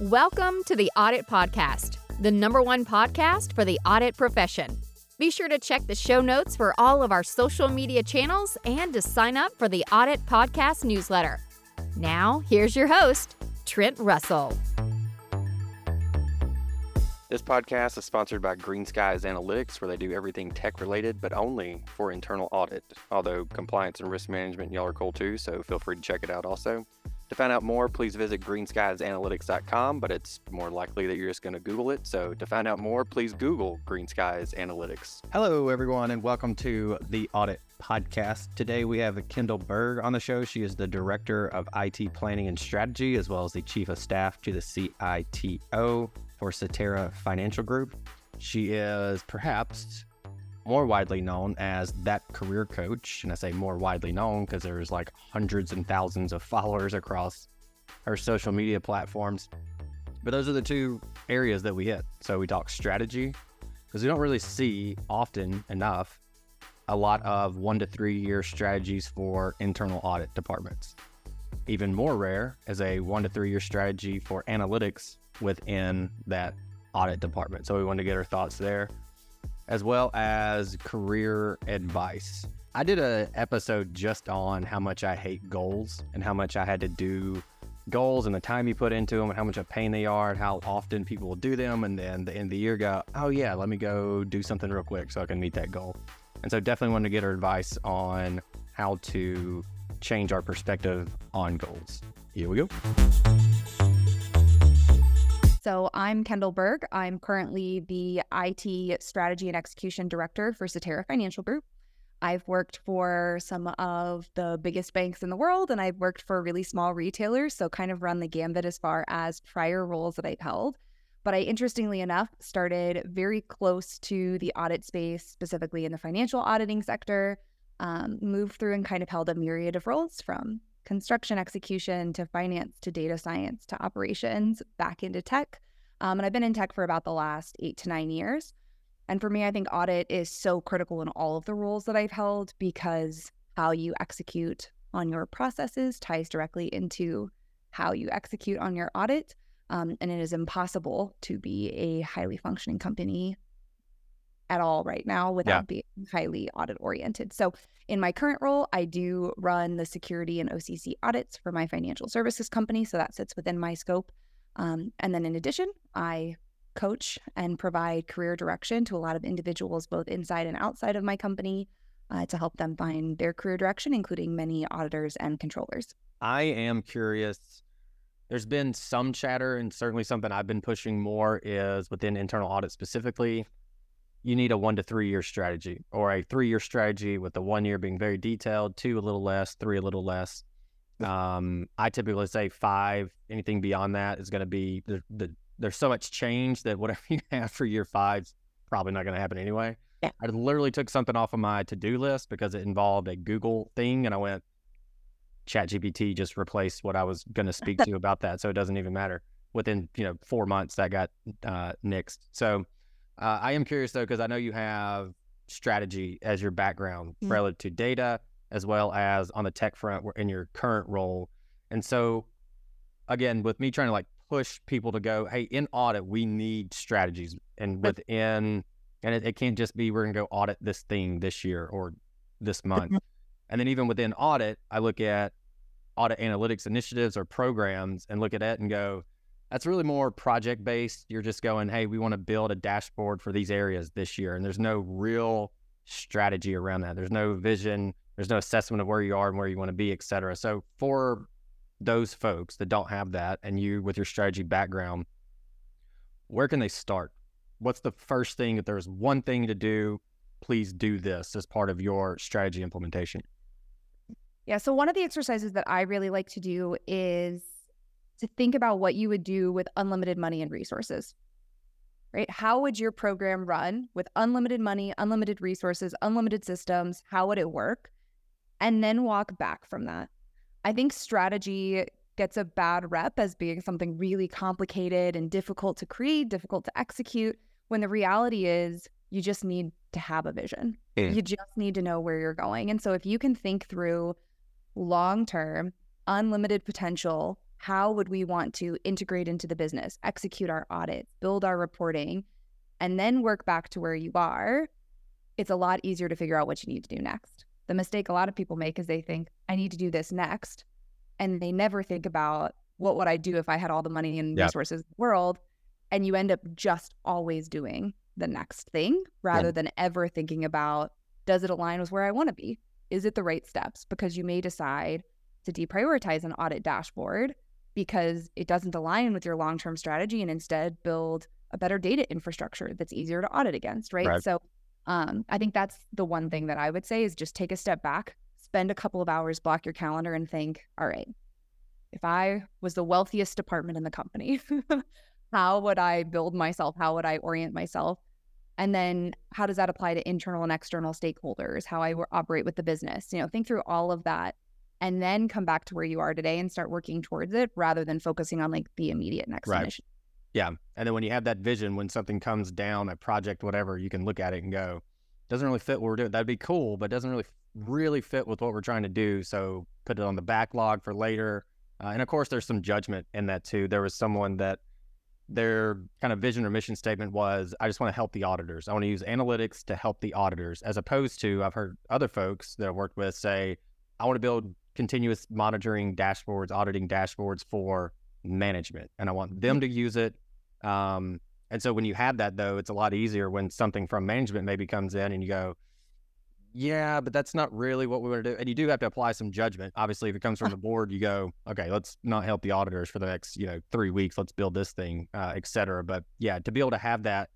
Welcome to the Audit Podcast, the number one podcast for the audit profession. Be sure to check the show notes for all of our social media channels and to sign up for the Audit Podcast newsletter. Now, here's your host, Trent Russell. This podcast is sponsored by Green Skies Analytics, where they do everything tech related, but only for internal audit. Although compliance and risk management, y'all are cool too, so feel free to check it out also. To find out more, please visit greenskiesanalytics.com, but it's more likely that you're just going to Google it. So to find out more, please Google Green Skies Analytics. Hello, everyone, and welcome to the Audit Podcast. Today we have Kendall Berg on the show. She is the Director of IT Planning and Strategy, as well as the Chief of Staff to the CITO for Cetera Financial Group. She is perhaps more widely known as that career coach. And I say more widely known because there's like hundreds and thousands of followers across her social media platforms. But those are the two areas that we hit. So we talk strategy because we don't really see often enough a lot of one to three year strategies for internal audit departments. Even more rare is a one to three year strategy for analytics within that audit department. So we wanted to get our thoughts there, as well as career advice. I did an episode just on how much I hate goals and how much I had to do goals and the time you put into them and how much a pain they are and how often people will do them and then the end of the year go, oh yeah, let me go do something real quick so I can meet that goal. And so definitely wanted to get her advice on how to change our perspective on goals. Here we go. So I'm Kendall Berg. I'm currently the IT strategy and execution director for Cetera Financial Group. I've worked for some of the biggest banks in the world and I've worked for really small retailers, so kind of run the gambit as far as prior roles that I've held. But I, interestingly enough, started very close to the audit space, specifically in the financial auditing sector, um, moved through and kind of held a myriad of roles from construction execution to finance to data science to operations back into tech. Um, and I've been in tech for about the last eight to nine years. And for me, I think audit is so critical in all of the roles that I've held because how you execute on your processes ties directly into how you execute on your audit. Um, and it is impossible to be a highly functioning company at all right now without yeah. being highly audit oriented. So, in my current role, I do run the security and OCC audits for my financial services company. So, that sits within my scope. Um, and then, in addition, I coach and provide career direction to a lot of individuals, both inside and outside of my company, uh, to help them find their career direction, including many auditors and controllers. I am curious. There's been some chatter, and certainly something I've been pushing more is within internal audit specifically you need a one to three year strategy or a three year strategy with the one year being very detailed, two a little less, three a little less. Um, I typically say five. Anything beyond that is going to be the, the, there's so much change that whatever you have for year five is probably not going to happen anyway. Yeah. I literally took something off of my to do list because it involved a Google thing, and I went, ChatGPT just replaced what I was going to speak to about that, so it doesn't even matter. Within you know four months, that got uh, nixed. So uh, I am curious though, because I know you have strategy as your background mm-hmm. relative to data, as well as on the tech front in your current role. And so, again, with me trying to like push people to go, hey, in audit, we need strategies. And within, and it, it can't just be we're going to go audit this thing this year or this month. Mm-hmm. and then even within audit, I look at audit analytics initiatives or programs and look at it and go, that's really more project based. You're just going, hey, we want to build a dashboard for these areas this year. And there's no real strategy around that. There's no vision, there's no assessment of where you are and where you want to be, et cetera. So for those folks that don't have that and you with your strategy background, where can they start? What's the first thing? If there's one thing to do, please do this as part of your strategy implementation. Yeah. So one of the exercises that I really like to do is to think about what you would do with unlimited money and resources. Right? How would your program run with unlimited money, unlimited resources, unlimited systems? How would it work? And then walk back from that. I think strategy gets a bad rep as being something really complicated and difficult to create, difficult to execute, when the reality is you just need to have a vision. Mm. You just need to know where you're going. And so if you can think through long term, unlimited potential how would we want to integrate into the business, execute our audit, build our reporting, and then work back to where you are, it's a lot easier to figure out what you need to do next. The mistake a lot of people make is they think, I need to do this next. And they never think about what would I do if I had all the money and Yep. resources in the world. And you end up just always doing the next thing rather than ever thinking about does it align with where I want to be? Is it the right steps? Because you may decide to deprioritize an audit dashboard because it doesn't align with your long term strategy and instead build a better data infrastructure that's easier to audit against, right? Right. So um, I think that's the one thing that I would say is just take a step back, spend a couple of hours, block your calendar, and think, all right, if I was the wealthiest department in the company, how would I build myself? How would I orient myself? And then how does that apply to internal and external stakeholders? How I operate with the business? You know, think through all of that and then come back to where you are today and start working towards it rather than focusing on like the immediate next Right. initiative. Yeah. And then when you have that vision, when something comes down, a project, whatever, you can look at it and go, doesn't really fit what we're doing. That'd be cool, but doesn't really really fit with what we're trying to do. So put it on the backlog for later. Uh, and of course, there's some judgment in that too. There was someone that their kind of vision or mission statement was, I just want to help the auditors. I want to use analytics to help the auditors, as opposed to I've heard other folks that I worked with say, I want to build continuous monitoring dashboards, auditing dashboards for management, and I want them to use it. Um, and so when you have that, though, it's a lot easier when something from management maybe comes in and you go, yeah, but that's not really what we want to do. And you do have to apply some judgment. Obviously, if it comes from the board, you go, okay, let's not help the auditors for the next, you know, three weeks. Let's build this thing, uh, et cetera. But yeah, to be able to have that,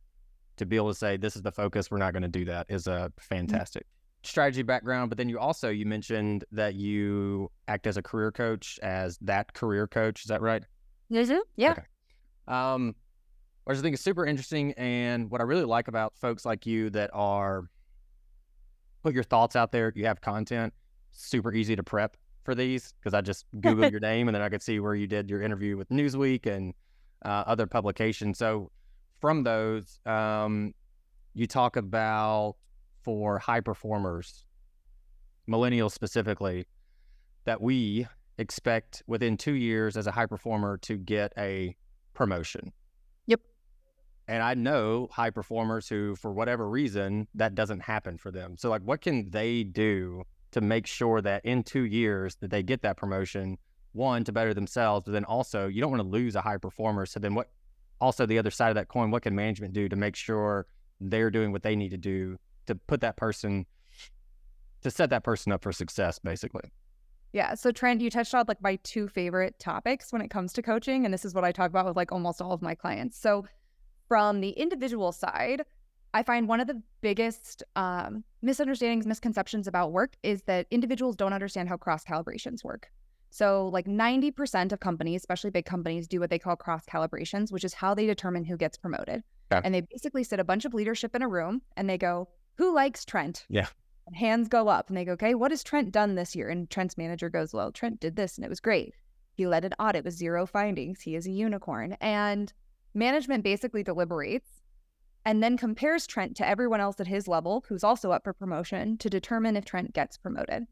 to be able to say, this is the focus, we're not going to do that is a fantastic strategy background. But then you also, you mentioned that you act as a career coach, as that career coach. Is that right? Yeah. Okay. Um, which I think is super interesting. And what I really like about folks like you that are put your thoughts out there, you have content, super easy to prep for these because I just Googled your name and then I could see where you did your interview with Newsweek and uh, other publications. So from those, um, you talk about for high performers, millennials specifically, that we expect within two years as a high performer to get a promotion. Yep. And I know high performers who, for whatever reason, that doesn't happen for them. So, like, what can they do to make sure that in two years that they get that promotion? One, to better themselves, but then also you don't want to lose a high performer. So then, what? Also, the other side of that coin, what can management do to make sure they're doing what they need to do to put that person, to set that person up for success, basically? Yeah. So Trent, you touched on like my two favorite topics when it comes to coaching. And this is what I talk about with like almost all of my clients. So from the individual side, I find one of the biggest um, misunderstandings, misconceptions about work is that individuals don't understand how cross calibrations work. So, like 90% of companies, especially big companies, do what they call cross calibrations, which is how they determine who gets promoted. And they basically sit a bunch of leadership in a room and they go, Who likes Trent? Yeah. And hands go up and they go, Okay, what has Trent done this year? And Trent's manager goes, Well, Trent did this and it was great. He led an audit with zero findings. He is a unicorn. And management basically deliberates and then compares Trent to everyone else at his level who's also up for promotion to determine if Trent gets promoted.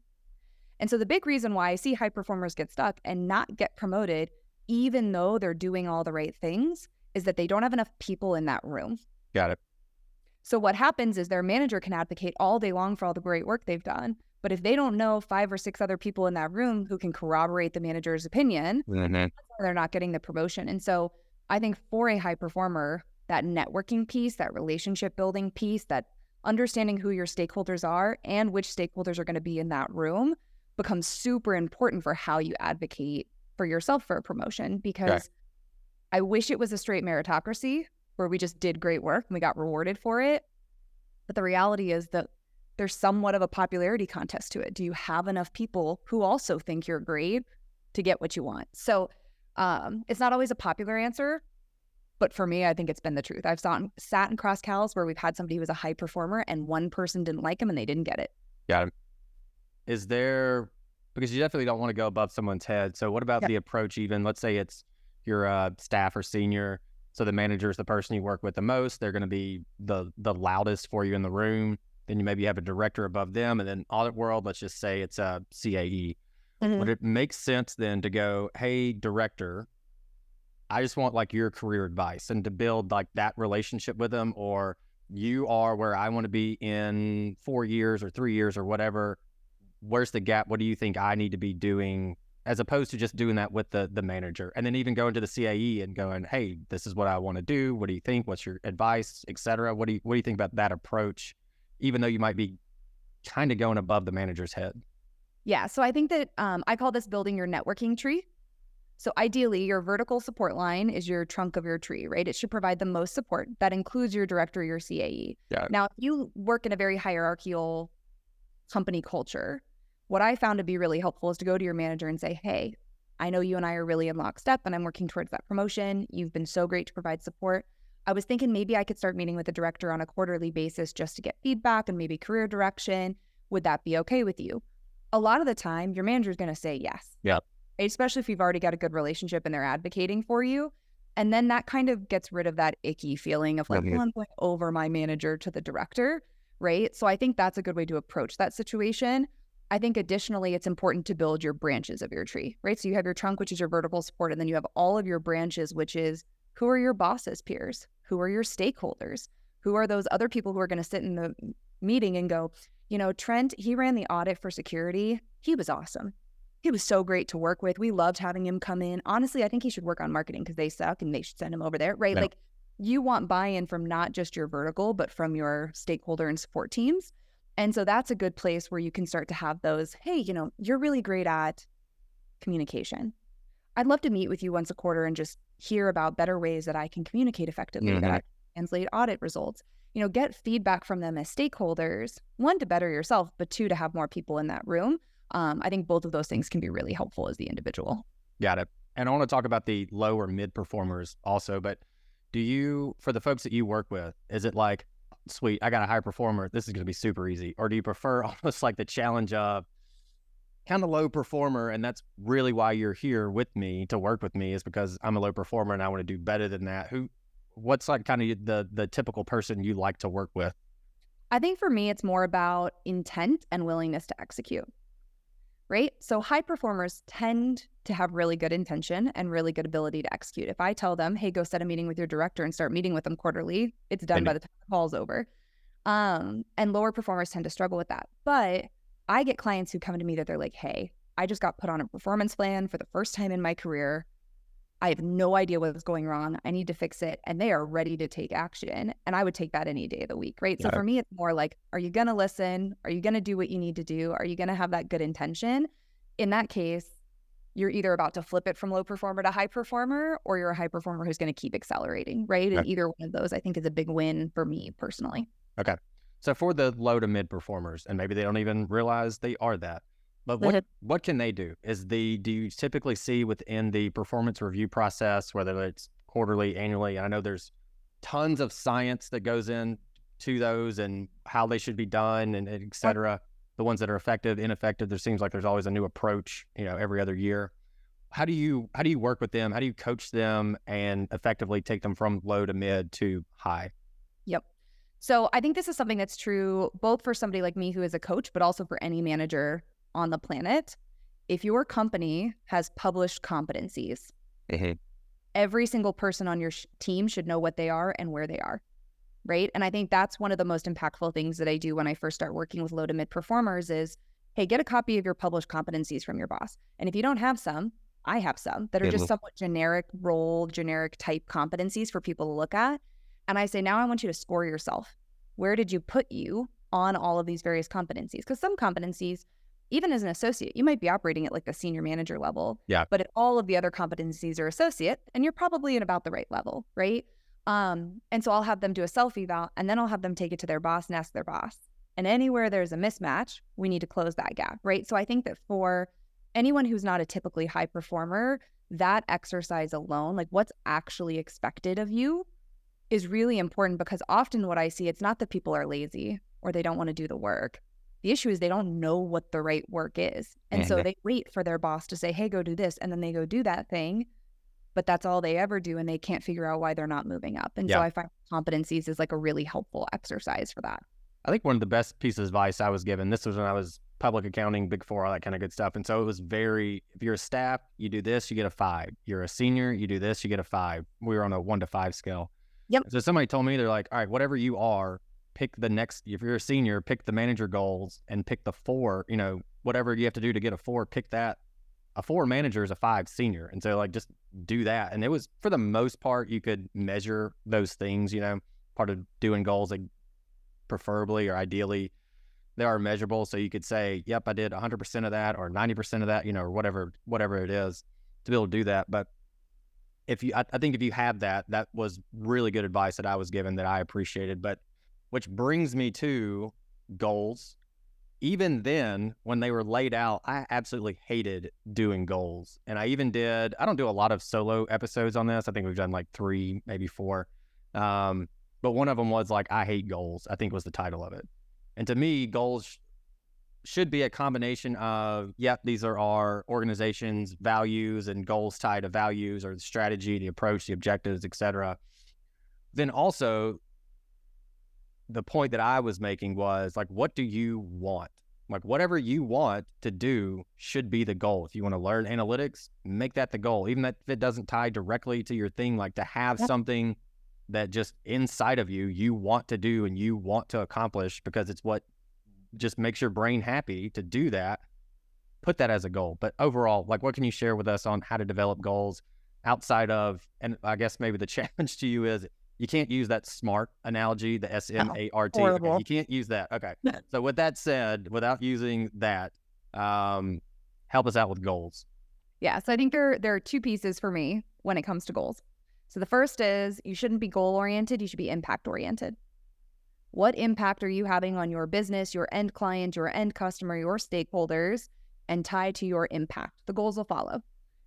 And so the big reason why I see high performers get stuck and not get promoted, even though they're doing all the right things, is that they don't have enough people in that room. Got it. So what happens is their manager can advocate all day long for all the great work they've done. But if they don't know five or six other people in that room who can corroborate the manager's opinion, mm-hmm. they're not getting the promotion. And so I think for a high performer, that networking piece, that relationship building piece, that understanding who your stakeholders are and which stakeholders are going to be in that room becomes super important for how you advocate for yourself for a promotion because I wish it was a straight meritocracy where we just did great work and we got rewarded for it. But the reality is that there's somewhat of a popularity contest to it. Do you have enough people who also think you're great to get what you want? So um, it's not always a popular answer, but for me, I think it's been the truth. I've sat, sat in cross cals where we've had somebody who was a high performer and one person didn't like him and they didn't get it. Got it. Is there because you definitely don't want to go above someone's head. So what about the approach? Even let's say it's your uh, staff or senior. So the manager is the person you work with the most. They're going to be the the loudest for you in the room. Then you maybe have a director above them, and then audit world. Let's just say it's a CAE. Mhm. Would it make sense then to go, hey, director, I just want like your career advice and to build like that relationship with them, or you are where I want to be in four years or three years or whatever. Where's the gap? What do you think I need to be doing as opposed to just doing that with the the manager and then even going to the CAE and going, hey, this is what I want to do. What do you think? What's your advice, et cetera? What do you what do you think about that approach? Even though you might be kind of going above the manager's head. Yeah. So I think that um, I call this building your networking tree. So ideally, your vertical support line is your trunk of your tree, right? It should provide the most support. That includes your director, your CAE. Yeah. Now, if you work in a very hierarchical company culture, what I found to be really helpful is to go to your manager and say, hey, I know you and I are really in lockstep and I'm working towards that promotion. You've been so great to provide support. I was thinking maybe I could start meeting with the director on a quarterly basis just to get feedback and maybe career direction. Would that be okay with you? A lot of the time, your manager is going to say yes. Yep. Especially if you've already got a good relationship and they're advocating for you. And then that kind of gets rid of that icky feeling of like, Mhm. well, I'm going over my manager to the director. Right. So I think that's a good way to approach that situation. I think additionally, it's important to build your branches of your tree, right? So you have your trunk, which is your vertical support, and then you have all of your branches, which is who are your bosses, peers? Who are your stakeholders? Who are those other people who are going to sit in the meeting and go, you know, Trent, he ran the audit for security. He was awesome. He was so great to work with. We loved having him come in. Honestly, I think he should work on marketing because they suck and they should send him over there, right? Yeah. Like you want buy in from not just your vertical, but from your stakeholder and support teams. And so that's a good place where you can start to have those, hey, you know, you're really great at communication. I'd love to meet with you once a quarter and just hear about better ways that I can communicate effectively, that I can translate audit results. You know, get feedback from them as stakeholders, one to better yourself, but two to have more people in that room. Um, I think both of those things can be really helpful as the individual. Got it. And I want to talk about the low or mid performers also, but do you, for the folks that you work with, is it like, sweet, I got a high performer, this is going to be super easy? Or do you prefer almost like the challenge of kind of low performer? And that's really why you're here with me to work with me is because I'm a low performer and I want to do better than that. Who, what's like kind of the, the typical person you like to work with? I think for me, it's more about intent and willingness to execute, right? So high performers tend to have really good intention and really good ability to execute. If I tell them, hey, go set a meeting with your director and start meeting with them quarterly, it's done by the time the call's over. Um, and lower performers tend to struggle with that. But I get clients who come to me that they're like, hey, I just got put on a performance plan for the first time in my career. I have no idea what's going wrong. I need to fix it. And they are ready to take action. And I would take that any day of the week, right? So for me, it's more like, are you going to listen? Are you going to do what you need to do? Are you going to have that good intention? In that case, you're either about to flip it from low performer to high performer, or you're a high performer who's going to keep accelerating, right? And either one of those, I think, is a big win for me personally. Okay. So for the low to mid performers, and maybe they don't even realize they are that, but what what can they do? Is the do you typically see within the performance review process, whether it's quarterly, annually? I know there's tons of science that goes in to those and how they should be done and, and et cetera. The ones that are effective, ineffective. There seems like there's always a new approach, you know, every other year. How do you how do you work with them? How do you coach them and effectively take them from low to mid to high? Yep. So I think this is something that's true both for somebody like me who is a coach, but also for any manager on the planet. If your company has published competencies, Mhm. every single person on your sh- team should know what they are and where they are. Right. And I think that's one of the most impactful things that I do when I first start working with low to mid performers is hey, get a copy of your published competencies from your boss. And if you don't have some, I have some that are just somewhat generic role, generic type competencies for people to look at. And I say, now I want you to score yourself. Where did you put you on all of these various competencies? Because some competencies, even as an associate, you might be operating at like the senior manager level. Yeah. But at all of the other competencies are associate, and you're probably at about the right level, right? Um, and so I'll have them do a self eval and then I'll have them take it to their boss and ask their boss. And anywhere there's a mismatch, we need to close that gap, right? So I think that for anyone who's not a typically high performer, that exercise alone, like what's actually expected of you, is really important because often what I see, it's not that people are lazy or they don't want to do the work. The issue is they don't know what the right work is. And so they wait for their boss to say, hey, go do this. And then they go do that thing. But that's all they ever do. And they can't figure out why they're not moving up. And so I find competencies is like a really helpful exercise for that. I think one of the best pieces of advice I was given, this was when I was public accounting, big four, all that kind of good stuff. And so it was very, if you're a staff, you do this, you get a five. You're a senior, you do this, you get a five. We were on a one to five scale. Yep. So somebody told me, they're like, all right, whatever you are, pick the next, if you're a senior, pick the manager goals and pick the four, you know, whatever you have to do to get a four, pick that. A four manager is a five senior. And so, like, just do that. And it was, for the most part, you could measure those things, you know, part of doing goals, like, preferably or ideally they are measurable. So you could say, yep, I did 100% of that or 90% of that, you know, or whatever, whatever it is to be able to do that. But if you, I, I, think if you have that, that was really good advice that I was given that I appreciated. But which brings me to goals. Even then, when they were laid out, I absolutely hated doing goals. And I even did, I don't do a lot of solo episodes on this. I think we've done like three, maybe four. Um, but one of them was like, I hate goals, I think was the title of it. And to me, goals should be a combination of, yep, these are our organization's values and goals tied to values or the strategy, the approach, the objectives, etc. Then also, the point that I was making was like, what do you want? Like, whatever you want to do should be the goal. If you want to learn analytics, make that the goal, even if it doesn't tie directly to your thing, like to have yep. something that just inside of you you want to do and you want to accomplish because it's what just makes your brain happy to do that put that as a goal but overall like what can you share with us on how to develop goals outside of and i guess maybe the challenge to you is you can't use that smart analogy the s-m-a-r-t oh, you can't use that. Okay so with that said without using that um, help us out with goals. Yeah so i think there there are two pieces for me when it comes to goals. So the first is you shouldn't be goal oriented, you should be impact oriented. What impact are you having on your business, your end client, your end customer, your stakeholders, and tie to your impact? The goals will follow,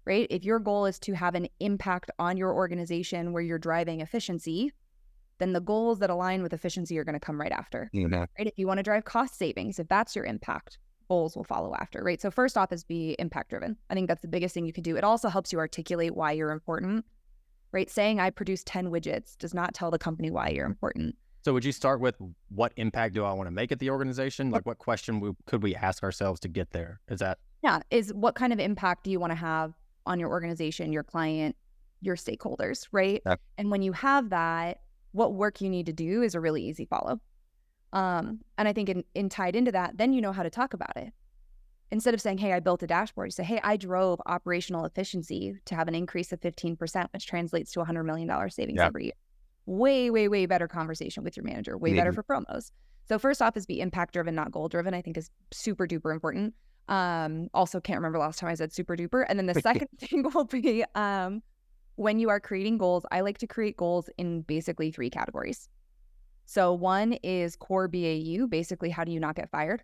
right? If your goal is to have an impact on your organization where you're driving efficiency, then the goals that align with efficiency are going to come right after. Yeah. Right? If you want to drive cost savings, if that's your impact, goals will follow after, right? So first off is be impact driven. I think that's the biggest thing you can do. It also helps you articulate why you're important right? Saying I produce 10 widgets does not tell the company why you're important. So would you start with what impact do I want to make at the organization? Like what question could we ask ourselves to get there? Is that Yeah, is what kind of impact do you want to have on your organization, your client, your stakeholders, right? And when you have that, what work you need to do is a really easy follow. Um, and I think in, in tied into that, then you know how to talk about it instead of saying, Hey, I built a dashboard, you say, Hey, I drove operational efficiency to have an increase of 15%, which translates to $100 million savings every year. Way, way, way better conversation with your manager, way better for promos. So, first off, is be impact driven, not goal driven, I think is super duper important. Um, also, can't remember last time I said super duper. And then the second thing will be um, when you are creating goals, I like to create goals in basically three categories. So, one is core BAU, basically, how do you not get fired?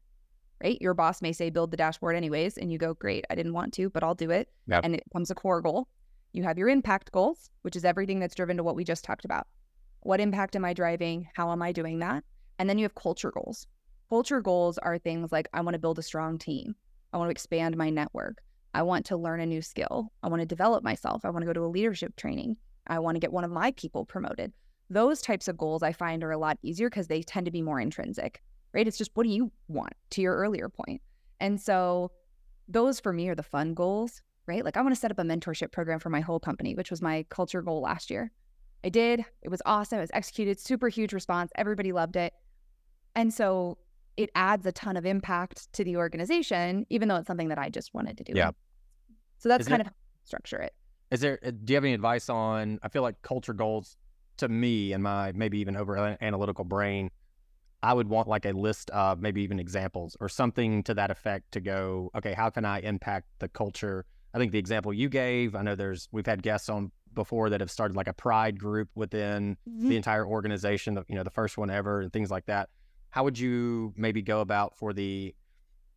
right? Your boss may say, build the dashboard anyways. And you go, great, I didn't want to, but I'll do it. Yep. And it becomes a core goal. You have your impact goals, which is everything that's driven to what we just talked about. What impact am I driving? How am I doing that? And then you have culture goals. Culture goals are things like I want to build a strong team. I want to expand my network. I want to learn a new skill. I want to develop myself. I want to go to a leadership training. I want to get one of my people promoted. Those types of goals I find are a lot easier because they tend to be more intrinsic right? It's just what do you want to your earlier point. And so those for me are the fun goals, right? Like I want to set up a mentorship program for my whole company, which was my culture goal last year. I did. It was awesome. It was executed, super huge response. Everybody loved it. And so it adds a ton of impact to the organization, even though it's something that I just wanted to do. Yeah. So that's is kind of structure it. Is there, uh, do you have any advice on, I feel like culture goals to me and my maybe even over analytical brain I would want like a list of maybe even examples or something to that effect to go, okay, how can I impact the culture? I think the example you gave, I know there's, we've had guests on before that have started like a pride group within mm-hmm. the entire organization, you know, the first one ever and things like that. How would you maybe go about for the,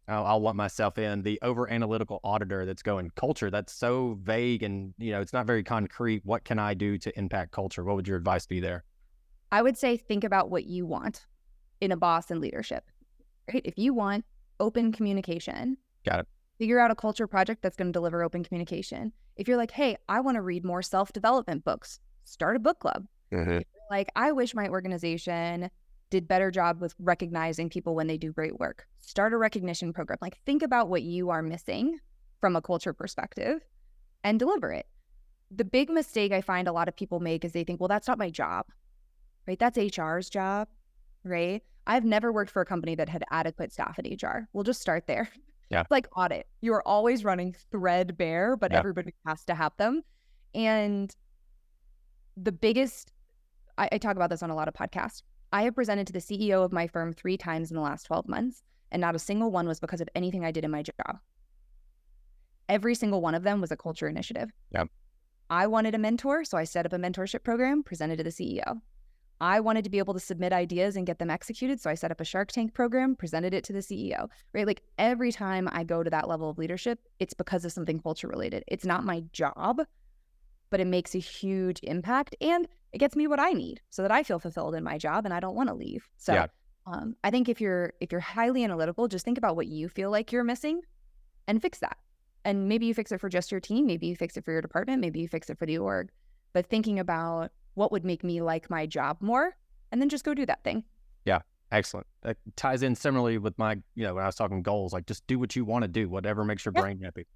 I'll, I'll lump myself in the over analytical auditor that's going culture that's so vague and, you know, it's not very concrete. What can I do to impact culture? What would your advice be there? I would say think about what you want in a boss and leadership, right? If you want open communication, got it. Figure out a culture project that's going to deliver open communication. If you're like, hey, I want to read more self development books, start a book club. Mm-hmm. Like, I wish my organization did better job with recognizing people when they do great work. Start a recognition program. Like think about what you are missing from a culture perspective and deliver it. The big mistake I find a lot of people make is they think, well, that's not my job, right? That's HR's job, right? I've never worked for a company that had adequate staff at HR. We'll just start there. Yeah. like audit. You are always running threadbare, but Yeah. everybody has to have them. And the biggest, I, I talk about this on a lot of podcasts. I have presented to the CEO of my firm three times in the last 12 months, and not a single one was because of anything I did in my job. Every single one of them was a culture initiative. Yep. I wanted a mentor, so I set up a mentorship program, presented to the CEO. I wanted to be able to submit ideas and get them executed, so I set up a Shark Tank program, presented it to the CEO. Right? Like every time I go to that level of leadership, it's because of something culture related. It's not my job, but it makes a huge impact and it gets me what I need so that I feel fulfilled in my job and I don't want to leave. So Yeah. um, I think if you're if you're highly analytical, just think about what you feel like you're missing and fix that. And maybe you fix it for just your team, maybe you fix it for your department, maybe you fix it for the org. But thinking about what would make me like my job more and then just go do that thing. Yeah. Excellent. That ties in similarly with my, you know, when I was talking goals, like just do what you want to do, whatever makes your Yeah. brain happy.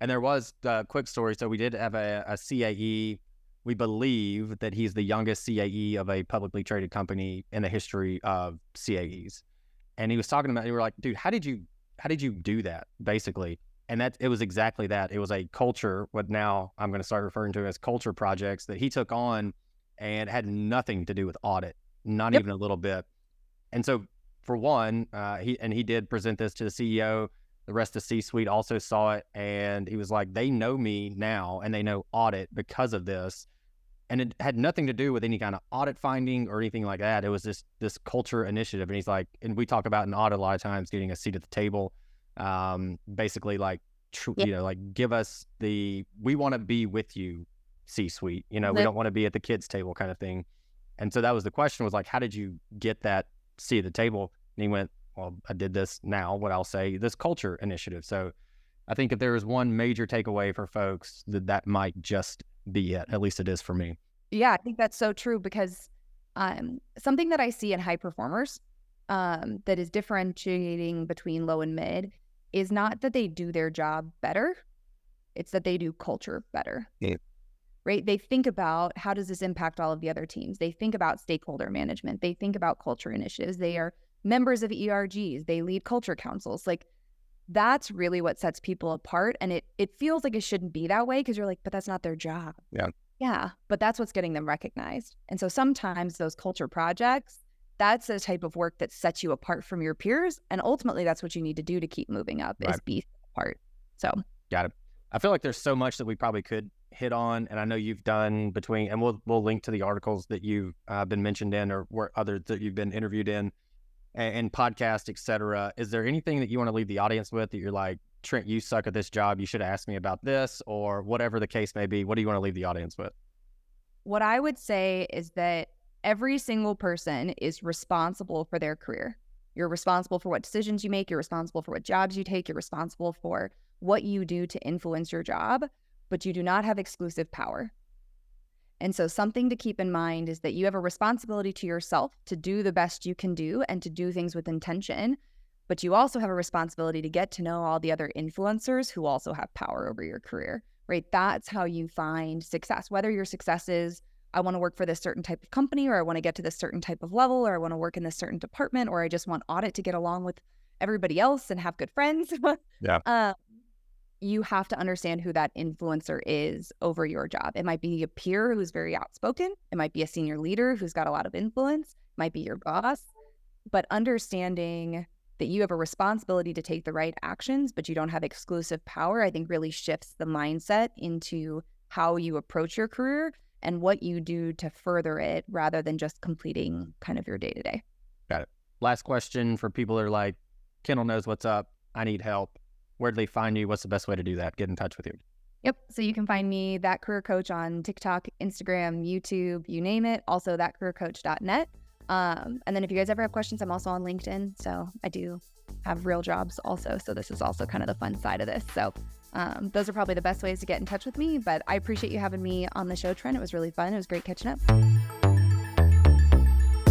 And there was a quick story. So we did have a, a CAE. We believe that he's the youngest CAE of a publicly traded company in the history of CAEs. And he was talking about, you were like, dude, how did you, how did you do that basically? And that it was exactly that. It was a culture, what now I'm going to start referring to as culture projects that he took on and had nothing to do with audit, not Yep. even a little bit. And so, for one, uh, he and he did present this to the CEO. The rest of C-suite also saw it, and he was like, "They know me now, and they know audit because of this." And it had nothing to do with any kind of audit finding or anything like that. It was this this culture initiative, and he's like, and we talk about an audit a lot of times getting a seat at the table, um, basically like, tr- Yeah. you know, like give us the we want to be with you, C-suite. You know, we don't want to be at the kids' table kind of thing. And so that was the question was like, how did you get that seat at the table? And he went, well, I did this now, what I'll say, this culture initiative. So I think if there is one major takeaway for folks, that that might just be yet. At least it is for me. Yeah, I think that's so true because um, something that I see in high performers um, that is differentiating between low and mid is not that they do their job better, it's that they do culture better. Yeah. Right? They think about how does this impact all of the other teams? They think about stakeholder management. They think about culture initiatives. They are members of ERGs. They lead culture councils. Like that's really what sets people apart. And it it feels like it shouldn't be that way because you're like, but that's not their job. Yeah, Yeah. but that's what's getting them recognized. And so sometimes those culture projects, that's the type of work that sets you apart from your peers. And ultimately, that's what you need to do to keep moving up is be apart. So Got it. I feel like there's so much that we probably could hit on, and I know you've done between, and we'll we'll link to the articles that you've uh, been mentioned in, or where others that you've been interviewed in, and, and podcast, et cetera. Is there anything that you want to leave the audience with that you're like, Trent, you suck at this job. You should ask me about this, or whatever the case may be. What do you want to leave the audience with? what I would say is that every single person is responsible for their career. You're responsible for what decisions you make, you're responsible for what jobs you take, you're responsible for what you do to influence your job, but you do not have exclusive power. And so, something to keep in mind is that you have a responsibility to yourself to do the best you can do and to do things with intention. But you also have a responsibility to get to know all the other influencers who also have power over your career, right? That's how you find success. Whether your success is, I want to work for this certain type of company, or I want to get to this certain type of level, or I want to work in this certain department, or I just want audit to get along with everybody else and have good friends. Yeah. Um, you have to understand who that influencer is over your job. It might be a peer who's very outspoken. It might be a senior leader who's got a lot of influence. It might be your boss. But understanding that you have a responsibility to take the right actions, but you don't have exclusive power, I think really shifts the mindset into how you approach your career and what you do to further it rather than just completing kind of your day to day. Got it. Last question for people that are like, Kendall knows what's up. I need help. Where do they find you? What's the best way to do that? Get in touch with you. Yep. So you can find me, that career coach, on TikTok, Instagram, YouTube, you name it. Also, thatcareercoach.net. Um, and then if you guys ever have questions, I'm also on LinkedIn. So I do have real jobs also. So this is also kind of the fun side of this. So um, those are probably the best ways to get in touch with me. But I appreciate you having me on the show, Trent. It was really fun. It was great catching up.